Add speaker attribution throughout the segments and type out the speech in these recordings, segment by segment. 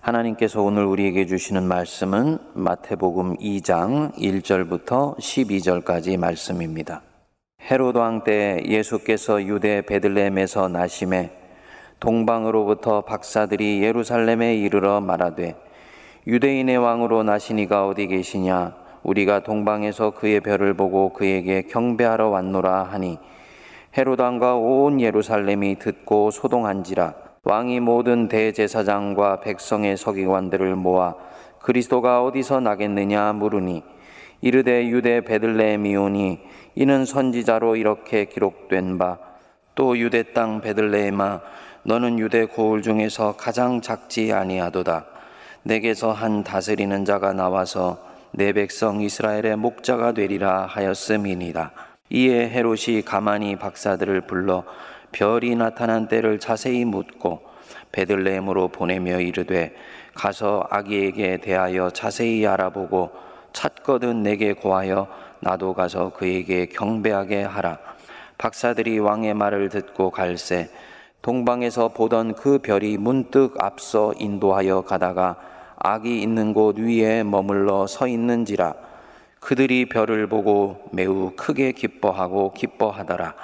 Speaker 1: 하나님께서 오늘 우리에게 주시는 말씀은 마태복음 2장 1절부터 12절까지 말씀입니다. 헤롯 왕 때 예수께서 유대 베들레헴에서 나심에 동방으로부터 박사들이 예루살렘에 이르러 말하되 유대인의 왕으로 나신 이가 어디 계시냐 우리가 동방에서 그의 별을 보고 그에게 경배하러 왔노라 하니 헤롯 왕과 온 예루살렘이 듣고 소동한지라 왕이 모든 대제사장과 백성의 서기관들을 모아 그리스도가 어디서 나겠느냐 물으니 이르되 유대 베들레헴이오니 이는 선지자로 이렇게 기록된 바 또 유대 땅 베들레헴아 너는 유대 고을 중에서 가장 작지 아니하도다. 내게서 한 다스리는 자가 나와서 내 백성 이스라엘의 목자가 되리라 하였음이니라. 이에 헤롯이 가만히 박사들을 불러 별이 나타난 때를 자세히 묻고 베들레헴으로 보내며 이르되 가서 아기에게 대하여 자세히 알아보고 찾거든 내게 고하여 나도 가서 그에게 경배하게 하라. 박사들이 왕의 말을 듣고 갈새 동방에서 보던 그 별이 문득 앞서 인도하여 가다가 악이 있는 곳 위에 머물러 서 있는지라 그들이 별을 보고 매우 크게 기뻐하고 기뻐하더라.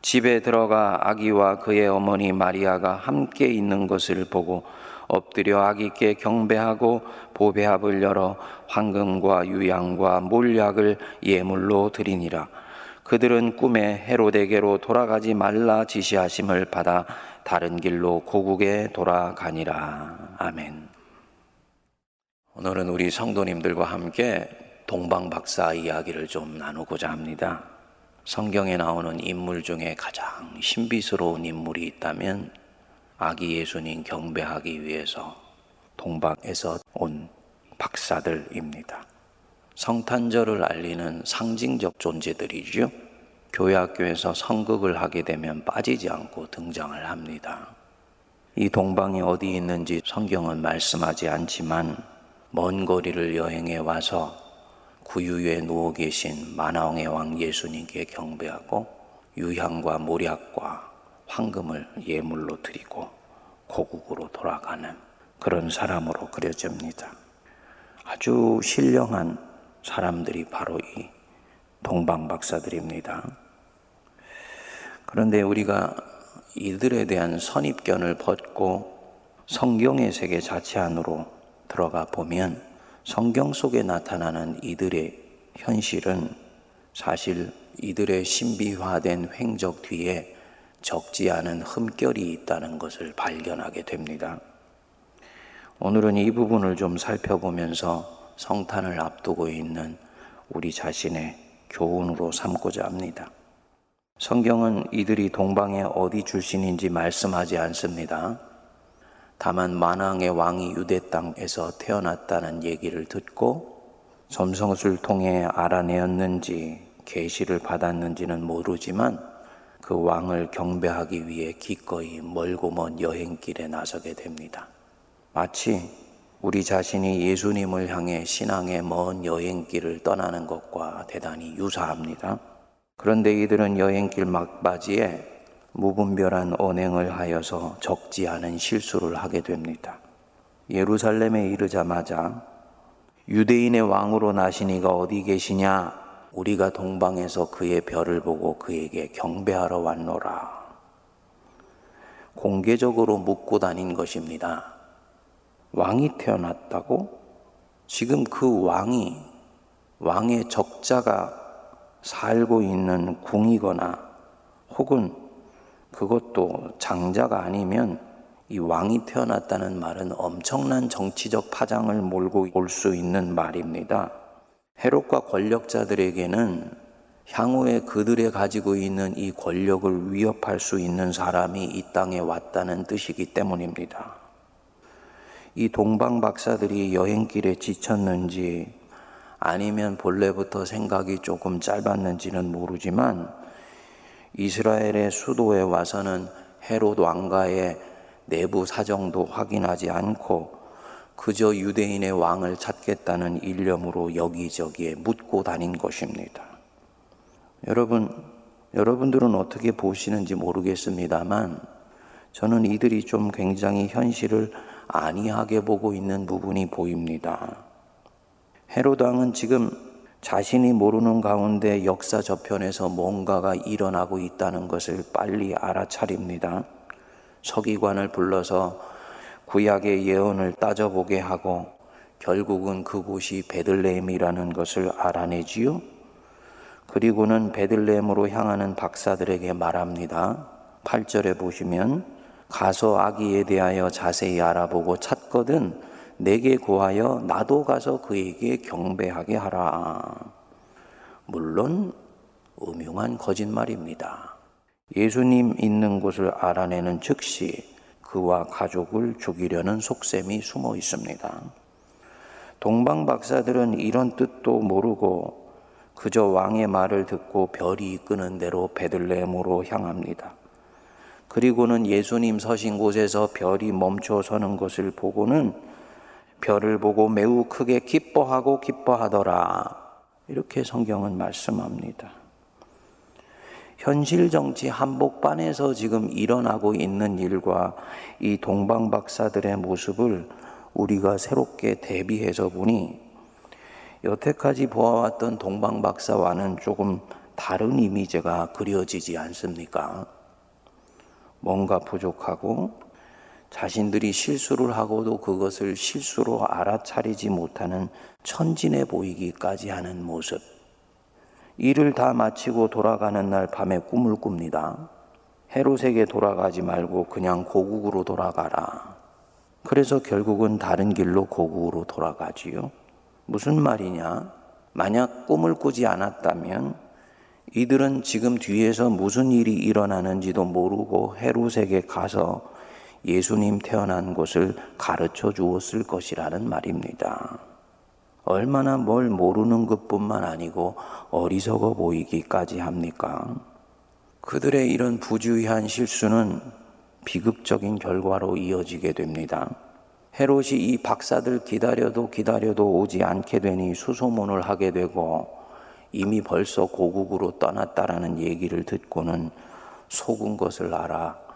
Speaker 1: 집에 들어가 아기와 그의 어머니 마리아가 함께 있는 것을 보고 엎드려 아기께 경배하고 보배합을 열어 황금과 유향과 몰약을 예물로 드리니라. 그들은 꿈에 헤로데게로 돌아가지 말라 지시하심을 받아 다른 길로 고국에 돌아가니라. 아멘. 오늘은 우리 성도님들과 함께 동방 박사 이야기를 좀 나누고자 합니다. 성경에 나오는 인물 중에 가장 신비스러운 인물이 있다면 아기 예수님 경배하기 위해서 동방에서 온 박사들입니다. 성탄절을 알리는 상징적 존재들이죠. 교회 학교에서 성극을 하게 되면 빠지지 않고 등장을 합니다. 이 동방이 어디 있는지 성경은 말씀하지 않지만 먼 거리를 여행해 와서 구유에 누워 계신 만왕의 왕 예수님께 경배하고 유향과 모략과 황금을 예물로 드리고 고국으로 돌아가는 그런 사람으로 그려집니다. 아주 신령한 사람들이 바로 이 동방 박사들입니다. 그런데 우리가 이들에 대한 선입견을 벗고 성경의 세계 자체 안으로 들어가 보면 성경 속에 나타나는 이들의 현실은 사실 이들의 신비화된 횡적 뒤에 적지 않은 흠결이 있다는 것을 발견하게 됩니다. 오늘은 이 부분을 좀 살펴보면서 성탄을 앞두고 있는 우리 자신의 교훈으로 삼고자 합니다. 성경은 이들이 동방의 어디 출신인지 말씀하지 않습니다. 다만 만왕의 왕이 유대 땅에서 태어났다는 얘기를 듣고 점성을 통해 알아내었는지 계시를 받았는지는 모르지만 그 왕을 경배하기 위해 기꺼이 멀고 먼 여행길에 나서게 됩니다. 마치 우리 자신이 예수님을 향해 신앙의 먼 여행길을 떠나는 것과 대단히 유사합니다. 그런데 이들은 여행길 막바지에 무분별한 언행을 하여서 적지 않은 실수를 하게 됩니다. 예루살렘에 이르자마자 유대인의 왕으로 나시니가 어디 계시냐? 우리가 동방에서 그의 별을 보고 그에게 경배하러 왔노라. 공개적으로 묻고 다닌 것입니다. 왕이 태어났다고? 지금 그 왕이 왕의 적자가 살고 있는 궁이거나 혹은 그것도 장자가 아니면 이 왕이 태어났다는 말은 엄청난 정치적 파장을 몰고 올 수 있는 말입니다. 헤롯과 권력자들에게는 향후에 그들의 가지고 있는 이 권력을 위협할 수 있는 사람이 이 땅에 왔다는 뜻이기 때문입니다. 이 동방 박사들이 여행길에 지쳤는지 아니면 본래부터 생각이 조금 짧았는지는 모르지만 이스라엘의 수도에 와서는 헤롯 왕가의 내부 사정도 확인하지 않고 그저 유대인의 왕을 찾겠다는 일념으로 여기저기에 묻고 다닌 것입니다. 여러분, 여러분들은 어떻게 보시는지 모르겠습니다만 저는 이들이 좀 굉장히 현실을 안이하게 보고 있는 부분이 보입니다. 헤로당은 지금 자신이 모르는 가운데 역사 저편에서 뭔가가 일어나고 있다는 것을 빨리 알아차립니다. 서기관을 불러서 구약의 예언을 따져보게 하고 결국은 그곳이 베들레헴이라는 것을 알아내지요. 그리고는 베들레헴으로 향하는 박사들에게 말합니다. 8절에 보시면 가서 아기에 대하여 자세히 알아보고 찾거든 내게 구하여 나도 가서 그에게 경배하게 하라. 물론 음흉한 거짓말입니다. 예수님 있는 곳을 알아내는 즉시 그와 가족을 죽이려는 속셈이 숨어 있습니다. 동방 박사들은 이런 뜻도 모르고 그저 왕의 말을 듣고 별이 이끄는 대로 베들레헴으로 향합니다. 그리고는 예수님 서신 곳에서 별이 멈춰 서는 것을 보고는 별을 보고 매우 크게 기뻐하고 기뻐하더라. 이렇게 성경은 말씀합니다. 현실 정치 한복판에서 지금 일어나고 있는 일과 이 동방 박사들의 모습을 우리가 새롭게 대비해서 보니 여태까지 보아왔던 동방 박사와는 조금 다른 이미지가 그려지지 않습니까? 뭔가 부족하고 자신들이 실수를 하고도 그것을 실수로 알아차리지 못하는 천진해 보이기까지 하는 모습. 일을 다 마치고 돌아가는 날 밤에 꿈을 꿉니다. 헤롯에게 돌아가지 말고 그냥 고국으로 돌아가라. 그래서 결국은 다른 길로 고국으로 돌아가지요. 무슨 말이냐? 만약 꿈을 꾸지 않았다면 이들은 지금 뒤에서 무슨 일이 일어나는지도 모르고 헤롯에게 가서 예수님 태어난 곳을 가르쳐 주었을 것이라는 말입니다. 얼마나 뭘 모르는 것뿐만 아니고 어리석어 보이기까지 합니까? 그들의 이런 부주의한 실수는 비극적인 결과로 이어지게 됩니다. 헤롯이 이 박사들 기다려도 기다려도 오지 않게 되니 수소문을 하게 되고 이미 벌써 고국으로 떠났다라는 얘기를 듣고는 속은 것을 알아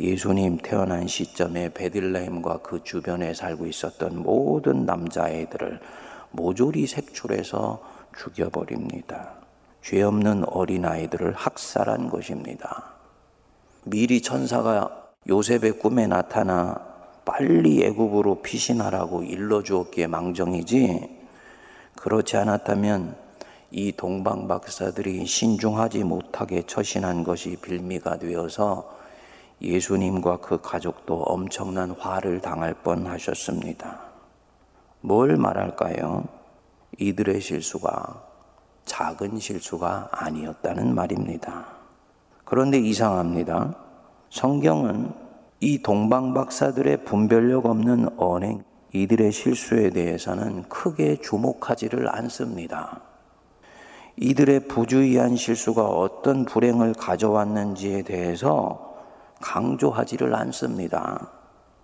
Speaker 1: 예수님 태어난 시점에 베들레헴과 그 주변에 살고 있었던 모든 남자애들을 모조리 색출해서 죽여버립니다. 죄 없는 어린아이들을 학살한 것입니다. 미리 천사가 요셉의 꿈에 나타나 빨리 애굽으로 피신하라고 일러주었기에 망정이지 그렇지 않았다면 이 동방 박사들이 신중하지 못하게 처신한 것이 빌미가 되어서 예수님과 그 가족도 엄청난 화를 당할 뻔 하셨습니다. 뭘 말할까요? 이들의 실수가 작은 실수가 아니었다는 말입니다. 그런데 이상합니다. 성경은 이 동방박사들의 분별력 없는 언행, 이들의 실수에 대해서는 크게 주목하지를 않습니다. 이들의 부주의한 실수가 어떤 불행을 가져왔는지에 대해서 강조하지를 않습니다.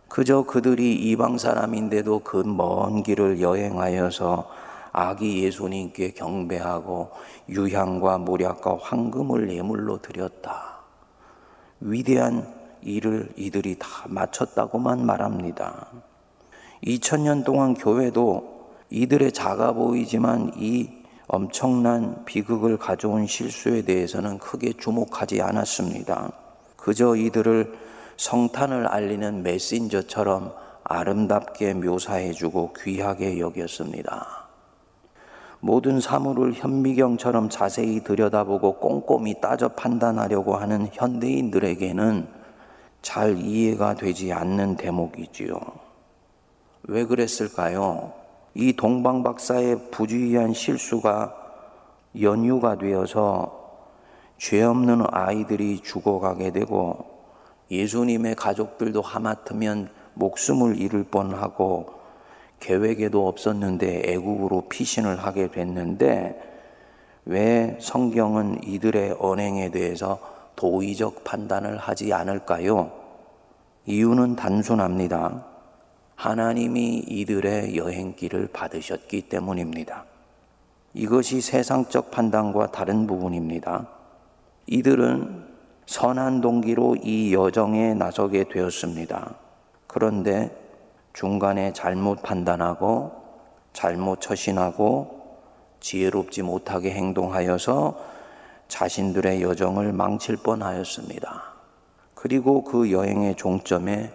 Speaker 1: 그저 그들이 이방 사람인데도 그 먼 길을 여행하여서 아기 예수님께 경배하고 유향과 모략과 황금을 예물로 드렸다. 위대한 일을 이들이 다 마쳤다고만 말합니다. 2000년 동안 교회도 이들의 작아 보이지만 이 엄청난 비극을 가져온 실수에 대해서는 크게 주목하지 않았습니다. 그저 이들을 성탄을 알리는 메신저처럼 아름답게 묘사해주고 귀하게 여겼습니다. 모든 사물을 현미경처럼 자세히 들여다보고 꼼꼼히 따져 판단하려고 하는 현대인들에게는 잘 이해가 되지 않는 대목이지요. 왜 그랬을까요? 이 동방박사의 부주의한 실수가 연유가 되어서 죄 없는 아이들이 죽어가게 되고 예수님의 가족들도 하마터면 목숨을 잃을 뻔하고 계획에도 없었는데 애국으로 피신을 하게 됐는데 왜 성경은 이들의 언행에 대해서 도의적 판단을 하지 않을까요? 이유는 단순합니다. 하나님이 이들의 여행길을 받으셨기 때문입니다. 이것이 세상적 판단과 다른 부분입니다. 이들은 선한 동기로 이 여정에 나서게 되었습니다. 그런데 중간에 잘못 판단하고 잘못 처신하고 지혜롭지 못하게 행동하여서 자신들의 여정을 망칠 뻔하였습니다. 그리고 그 여행의 종점에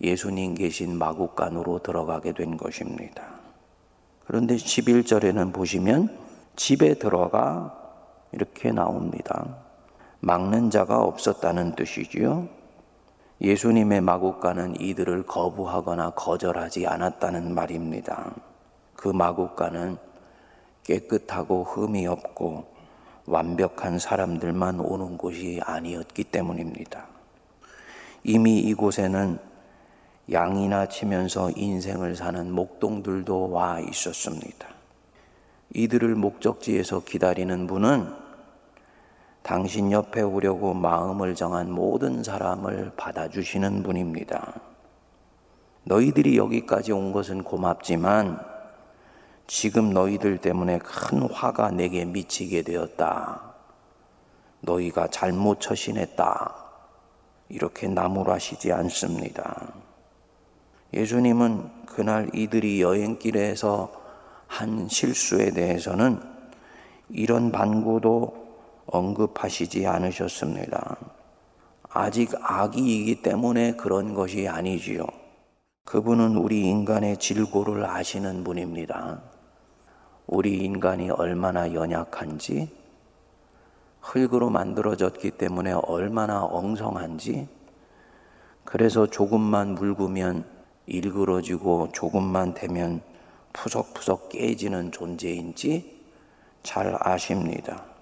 Speaker 1: 예수님 계신 마국간으로 들어가게 된 것입니다. 그런데 11절에는 보시면 집에 들어가 이렇게 나옵니다. 막는 자가 없었다는 뜻이지요. 예수님의 마국간은 이들을 거부하거나 거절하지 않았다는 말입니다. 그 마국간은 깨끗하고 흠이 없고 완벽한 사람들만 오는 곳이 아니었기 때문입니다. 이미 이곳에는 양이나 치면서 인생을 사는 목동들도 와 있었습니다. 이들을 목적지에서 기다리는 분은 당신 옆에 오려고 마음을 정한 모든 사람을 받아주시는 분입니다. 너희들이 여기까지 온 것은 고맙지만 지금 너희들 때문에 큰 화가 내게 미치게 되었다. 너희가 잘못 처신했다. 이렇게 나무라시지 않습니다. 예수님은 그날 이들이 여행길에서 한 실수에 대해서는 이런 반고도 언급하시지 않으셨습니다. 아직 아기이기 때문에 그런 것이 아니지요. 그분은 우리 인간의 질고를 아시는 분입니다. 우리 인간이 얼마나 연약한지, 흙으로 만들어졌기 때문에 얼마나 엉성한지, 그래서 조금만 묽으면 일그러지고 조금만 되면 푸석푸석 깨지는 존재인지 잘 아십니다.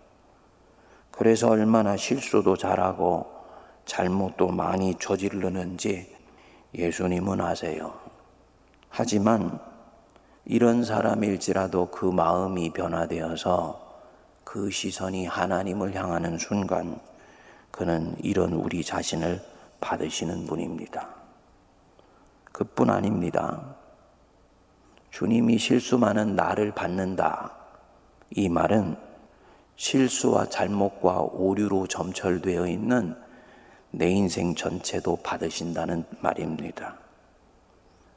Speaker 1: 그래서 얼마나 실수도 잘하고 잘못도 많이 저지르는지 예수님은 아세요. 하지만 이런 사람일지라도 그 마음이 변화되어서 그 시선이 하나님을 향하는 순간 그는 이런 우리 자신을 받으시는 분입니다. 그뿐 아닙니다. 주님이 실수 많은 나를 받는다. 이 말은 실수와 잘못과 오류로 점철되어 있는 내 인생 전체도 받으신다는 말입니다.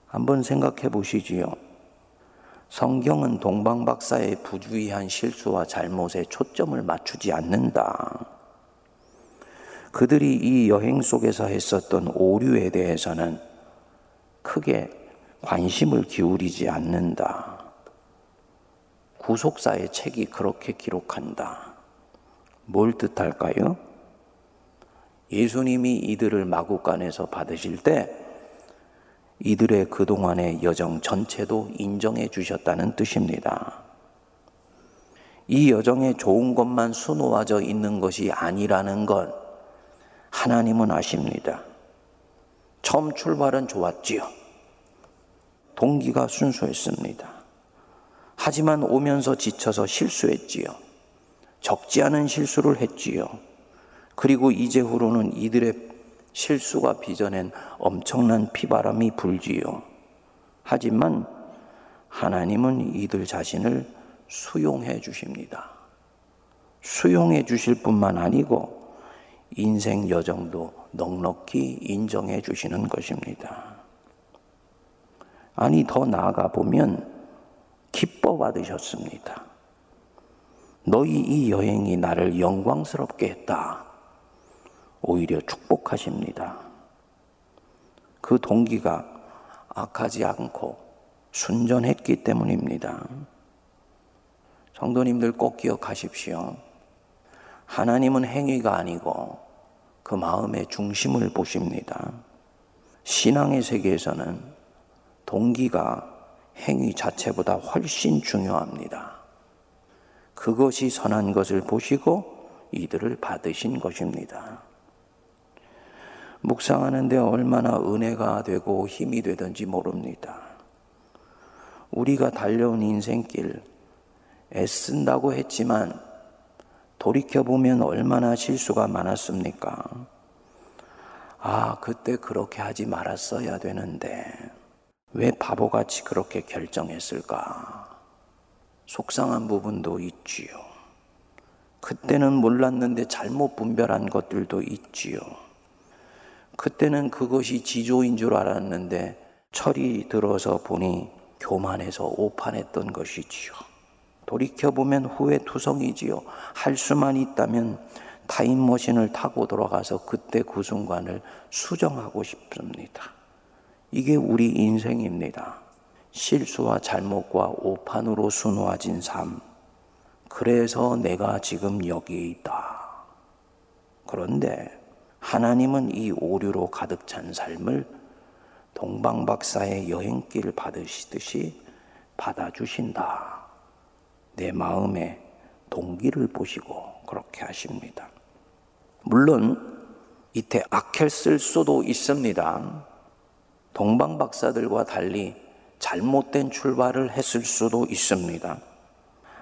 Speaker 1: 한번 생각해 보시지요. 성경은 동방박사의 부주의한 실수와 잘못에 초점을 맞추지 않는다. 그들이 이 여행 속에서 했었던 오류에 대해서는 크게 관심을 기울이지 않는다. 구속사의 책이 그렇게 기록한다. 뭘 뜻할까요? 예수님이 이들을 마구간에서 받으실 때 이들의 그동안의 여정 전체도 인정해 주셨다는 뜻입니다. 이 여정에 좋은 것만 수놓아져 있는 것이 아니라는 것 하나님은 아십니다. 처음 출발은 좋았지요. 동기가 순수했습니다. 하지만 오면서 지쳐서 실수했지요. 적지 않은 실수를 했지요. 그리고 이제 후로는 이들의 실수가 빚어낸 엄청난 피바람이 불지요. 하지만 하나님은 이들 자신을 수용해 주십니다. 수용해 주실 뿐만 아니고 인생 여정도 넉넉히 인정해 주시는 것입니다. 아니, 더 나아가 보면 기뻐 받으셨습니다. 너희 이 여행이 나를 영광스럽게 했다. 오히려 축복하십니다. 그 동기가 악하지 않고 순전했기 때문입니다. 성도님들 꼭 기억하십시오. 하나님은 행위가 아니고 그 마음의 중심을 보십니다. 신앙의 세계에서는 동기가 행위 자체보다 훨씬 중요합니다. 그것이 선한 것을 보시고 이들을 받으신 것입니다. 묵상하는데 얼마나 은혜가 되고 힘이 되든지 모릅니다. 우리가 달려온 인생길 애쓴다고 했지만 돌이켜보면 얼마나 실수가 많았습니까? 아, 그때 그렇게 하지 말았어야 되는데. 왜 바보같이 그렇게 결정했을까? 속상한 부분도 있지요. 그때는 몰랐는데 잘못 분별한 것들도 있지요. 그때는 그것이 지조인 줄 알았는데 철이 들어서 보니 교만해서 오판했던 것이지요. 돌이켜보면 후회 투성이지요. 할 수만 있다면 타임머신을 타고 돌아가서 그때 그 순간을 수정하고 싶습니다. 이게 우리 인생입니다. 실수와 잘못과 오판으로 수놓아진 삶. 그래서 내가 지금 여기에 있다. 그런데 하나님은 이 오류로 가득 찬 삶을 동방박사의 여행길 받으시듯이 받아주신다. 내 마음에 동기를 보시고 그렇게 하십니다. 물론 이때 악했을 수도 있습니다. 동방 박사들과 달리 잘못된 출발을 했을 수도 있습니다.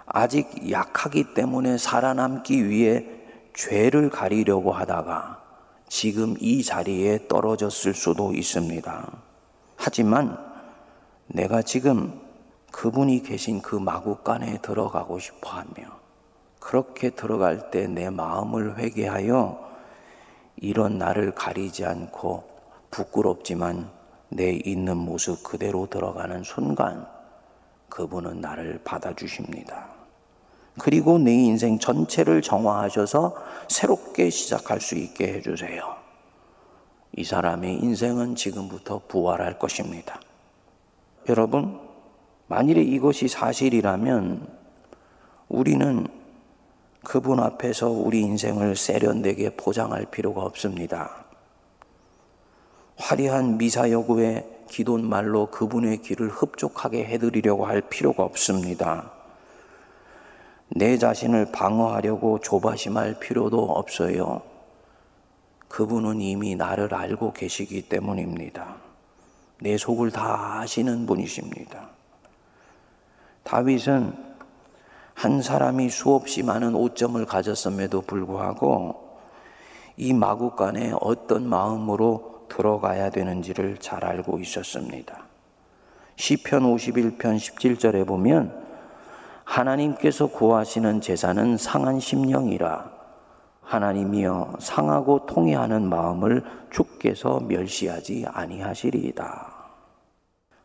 Speaker 1: 아직 약하기 때문에 살아남기 위해 죄를 가리려고 하다가 지금 이 자리에 떨어졌을 수도 있습니다. 하지만 내가 지금 그분이 계신 그 마구간에 들어가고 싶어 하며 그렇게 들어갈 때 내 마음을 회개하여 이런 나를 가리지 않고 부끄럽지만 내 있는 모습 그대로 들어가는 순간 그분은 나를 받아주십니다. 그리고 내 인생 전체를 정화하셔서 새롭게 시작할 수 있게 해주세요. 이 사람의 인생은 지금부터 부활할 것입니다. 여러분, 만일에 이것이 사실이라면 우리는 그분 앞에서 우리 인생을 세련되게 포장할 필요가 없습니다. 화려한 미사 여구의 기도말로 그분의 길을 흡족하게 해드리려고 할 필요가 없습니다. 내 자신을 방어하려고 조바심할 필요도 없어요. 그분은 이미 나를 알고 계시기 때문입니다. 내 속을 다 아시는 분이십니다. 다윗은 한 사람이 수없이 많은 오점을 가졌음에도 불구하고 이 마구간에 어떤 마음으로 들어가야 되는지를 잘 알고 있었습니다. 시편 51편 17절에 보면 하나님께서 구하시는 제사는 상한 심령이라 하나님이여 상하고 통해하는 마음을 주께서 멸시하지 아니하시리이다.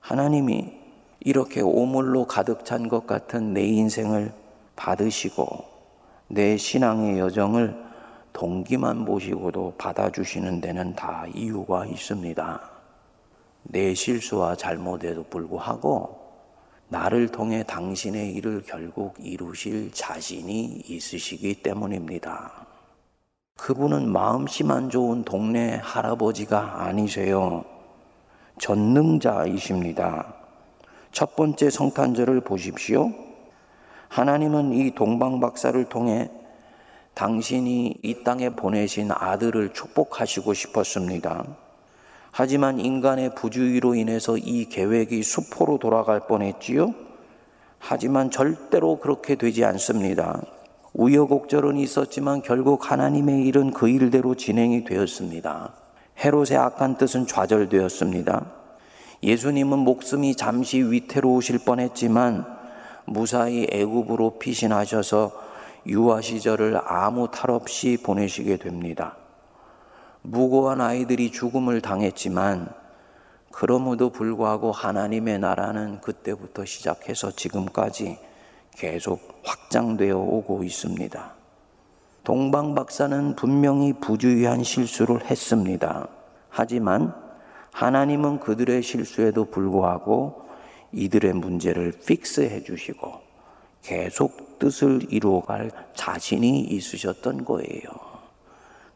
Speaker 1: 하나님이 이렇게 오물로 가득 찬 것 같은 내 인생을 받으시고 내 신앙의 여정을 동기만 보시고도 받아주시는 데는 다 이유가 있습니다. 내 실수와 잘못에도 불구하고 나를 통해 당신의 일을 결국 이루실 자신이 있으시기 때문입니다. 그분은 마음씨만 좋은 동네 할아버지가 아니세요. 전능자이십니다. 첫 번째 성탄절을 보십시오. 하나님은 이 동방 박사를 통해 당신이 이 땅에 보내신 아들을 축복하시고 싶었습니다. 하지만 인간의 부주의로 인해서 이 계획이 수포로 돌아갈 뻔했지요. 하지만 절대로 그렇게 되지 않습니다. 우여곡절은 있었지만 결국 하나님의 일은 그 일대로 진행이 되었습니다. 헤롯의 악한 뜻은 좌절되었습니다. 예수님은 목숨이 잠시 위태로우실 뻔했지만 무사히 애굽으로 피신하셔서 유아 시절을 아무 탈 없이 보내시게 됩니다. 무고한 아이들이 죽음을 당했지만 그럼에도 불구하고 하나님의 나라는 그때부터 시작해서 지금까지 계속 확장되어 오고 있습니다. 동방 박사는 분명히 부주의한 실수를 했습니다. 하지만 하나님은 그들의 실수에도 불구하고 이들의 문제를 픽스해 주시고 계속 뜻을 이루어갈 자신이 있으셨던 거예요.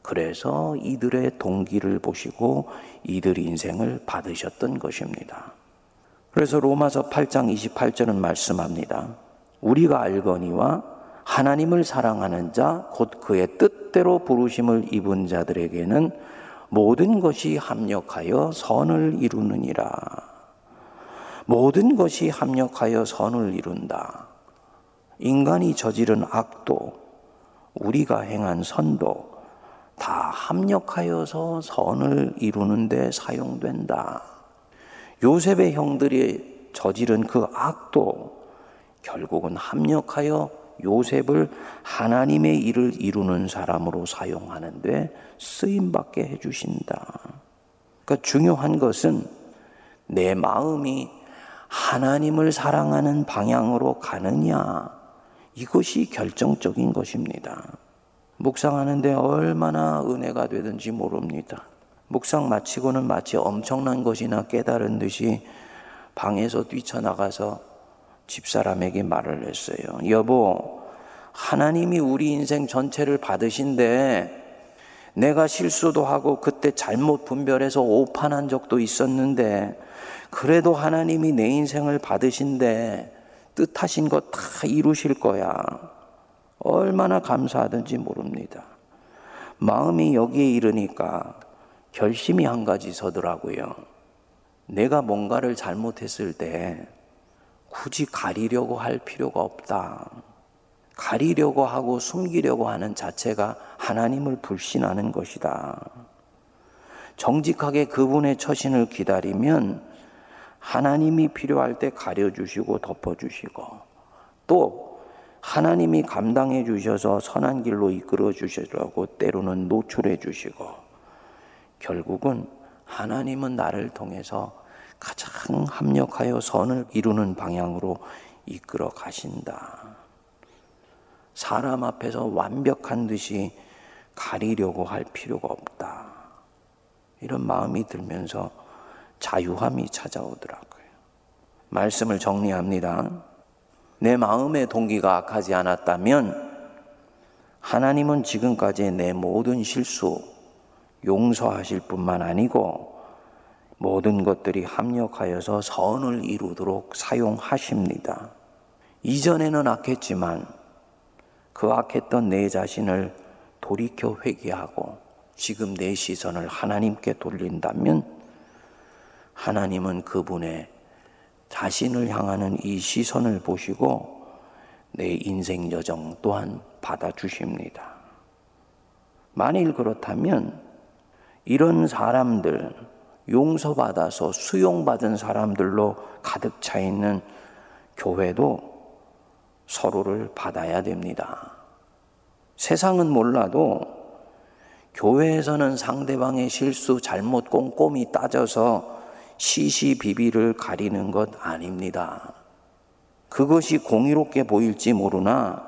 Speaker 1: 그래서 이들의 동기를 보시고 이들 인생을 받으셨던 것입니다. 그래서 로마서 8장 28절은 말씀합니다. 우리가 알거니와 하나님을 사랑하는 자, 곧 그의 뜻대로 부르심을 입은 자들에게는 모든 것이 합력하여 선을 이루느니라. 모든 것이 합력하여 선을 이룬다. 인간이 저지른 악도, 우리가 행한 선도, 다 합력하여서 선을 이루는데 사용된다. 요셉의 형들이 저지른 그 악도 결국은 합력하여 요셉을 하나님의 일을 이루는 사람으로 사용하는데 쓰임 받게 해주신다. 그러니까 중요한 것은 내 마음이 하나님을 사랑하는 방향으로 가느냐. 이것이 결정적인 것입니다. 묵상하는데 얼마나 은혜가 되든지 모릅니다. 묵상 마치고는 마치 엄청난 것이나 깨달은 듯이 방에서 뛰쳐나가서 집사람에게 말을 했어요. 여보, 하나님이 우리 인생 전체를 받으신데 내가 실수도 하고 그때 잘못 분별해서 오판한 적도 있었는데 그래도 하나님이 내 인생을 받으신데 뜻하신 것 다 이루실 거야. 얼마나 감사하든지 모릅니다. 마음이 여기에 이르니까 결심이 한 가지 서더라고요. 내가 뭔가를 잘못했을 때 굳이 가리려고 할 필요가 없다. 가리려고 하고 숨기려고 하는 자체가 하나님을 불신하는 것이다. 정직하게 그분의 처신을 기다리면 하나님이 필요할 때 가려주시고 덮어주시고 또 하나님이 감당해 주셔서 선한 길로 이끌어 주시라고 때로는 노출해 주시고 결국은 하나님은 나를 통해서 가장 합력하여 선을 이루는 방향으로 이끌어 가신다. 사람 앞에서 완벽한 듯이 가리려고 할 필요가 없다. 이런 마음이 들면서 자유함이 찾아오더라고요. 말씀을 정리합니다. 내 마음의 동기가 악하지 않았다면 하나님은 지금까지 내 모든 실수 용서하실 뿐만 아니고 모든 것들이 합력하여서 선을 이루도록 사용하십니다. 이전에는 악했지만 그 악했던 내 자신을 돌이켜 회개하고 지금 내 시선을 하나님께 돌린다면 하나님은 그분의 자신을 향하는 이 시선을 보시고 내 인생 여정 또한 받아주십니다. 만일 그렇다면 이런 사람들, 용서받아서 수용받은 사람들로 가득 차 있는 교회도 서로를 받아야 됩니다. 세상은 몰라도 교회에서는 상대방의 실수, 잘못 꼼꼼히 따져서 시시비비를 가리는 것 아닙니다. 그것이 공의롭게 보일지 모르나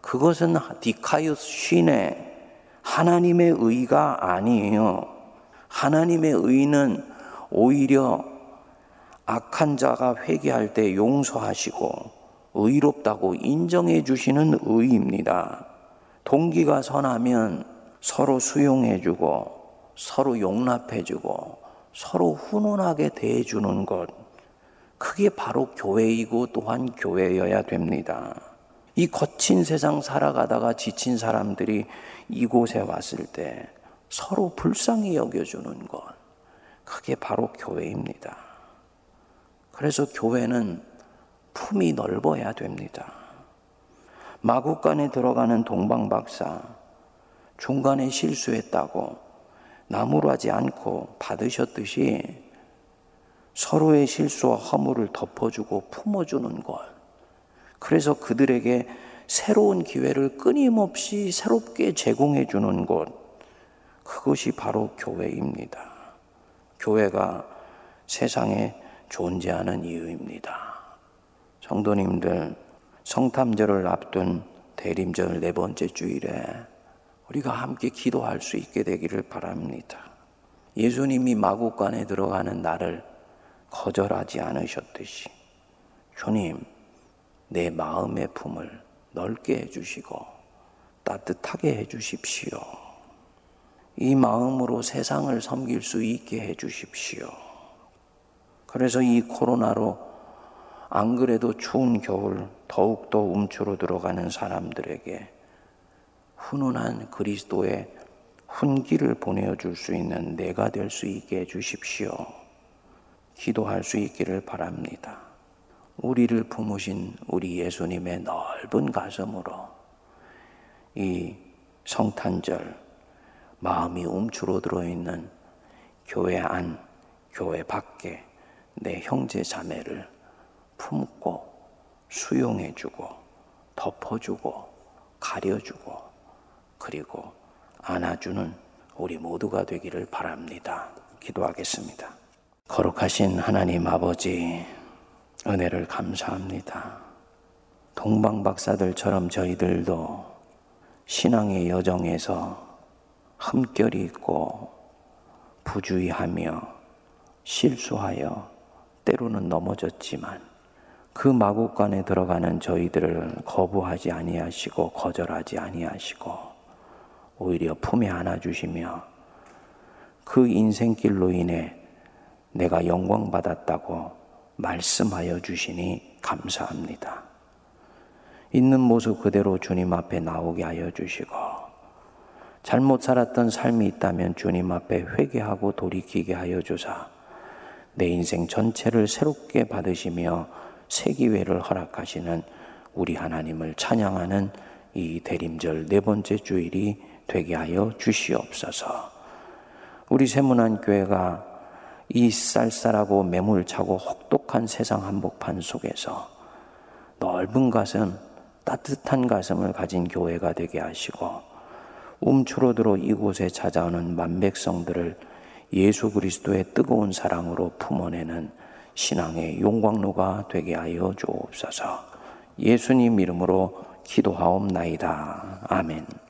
Speaker 1: 그것은 디카이오스 쉰의 하나님의 의가 아니에요. 하나님의 의는 오히려 악한 자가 회개할 때 용서하시고 의롭다고 인정해 주시는 의입니다. 동기가 선하면 서로 수용해 주고 서로 용납해 주고 서로 훈훈하게 대해 주는 것. 그게 바로 교회이고 또한 교회여야 됩니다. 이 거친 세상 살아가다가 지친 사람들이 이곳에 왔을 때 서로 불쌍히 여겨주는 것. 그게 바로 교회입니다. 그래서 교회는 품이 넓어야 됩니다. 마국간에 들어가는 동방박사, 중간에 실수했다고 나무라지 않고 받으셨듯이 서로의 실수와 허물을 덮어주고 품어주는 것. 그래서 그들에게 새로운 기회를 끊임없이 새롭게 제공해 주는 것. 그것이 바로 교회입니다. 교회가 세상에 존재하는 이유입니다. 성도님들 성탐절을 앞둔 대림절 네 번째 주일에 우리가 함께 기도할 수 있게 되기를 바랍니다. 예수님이 마국간에 들어가는 나를 거절하지 않으셨듯이 주님 내 마음의 품을 넓게 해주시고 따뜻하게 해주십시오. 이 마음으로 세상을 섬길 수 있게 해주십시오. 그래서 이 코로나로 안 그래도 추운 겨울 더욱더 움츠러 들어가는 사람들에게 훈훈한 그리스도의 훈기를 보내줄 수 있는 내가 될 수 있게 해주십시오. 기도할 수 있기를 바랍니다. 우리를 품으신 우리 예수님의 넓은 가슴으로 이 성탄절 마음이 움츠러 들어 있는 교회 안, 교회 밖에 내 형제 자매를 품고 수용해주고 덮어주고 가려주고 그리고 안아주는 우리 모두가 되기를 바랍니다. 기도하겠습니다. 거룩하신 하나님 아버지, 은혜를 감사합니다. 동방 박사들처럼 저희들도 신앙의 여정에서 흠결이 있고 부주의하며 실수하여 때로는 넘어졌지만 그 마국간에 들어가는 저희들을 거부하지 아니하시고 거절하지 아니하시고 오히려 품에 안아 주시며 그 인생길로 인해 내가 영광 받았다고 말씀하여 주시니 감사합니다. 있는 모습 그대로 주님 앞에 나오게 하여 주시고 잘못 살았던 삶이 있다면 주님 앞에 회개하고 돌이키게 하여 주사 내 인생 전체를 새롭게 받으시며 새 기회를 허락하시는 우리 하나님을 찬양하는 이 대림절 네 번째 주일이 되게 하여 주시옵소서. 우리 세문안 교회가 이 쌀쌀하고 매몰차고 혹독한 세상 한복판 속에서 넓은 가슴, 따뜻한 가슴을 가진 교회가 되게 하시고 움츠러들어 이곳에 찾아오는 만백성들을 예수 그리스도의 뜨거운 사랑으로 품어내는 신앙의 용광로가 되게 하여 주옵소서. 예수님 이름으로 기도하옵나이다. 아멘.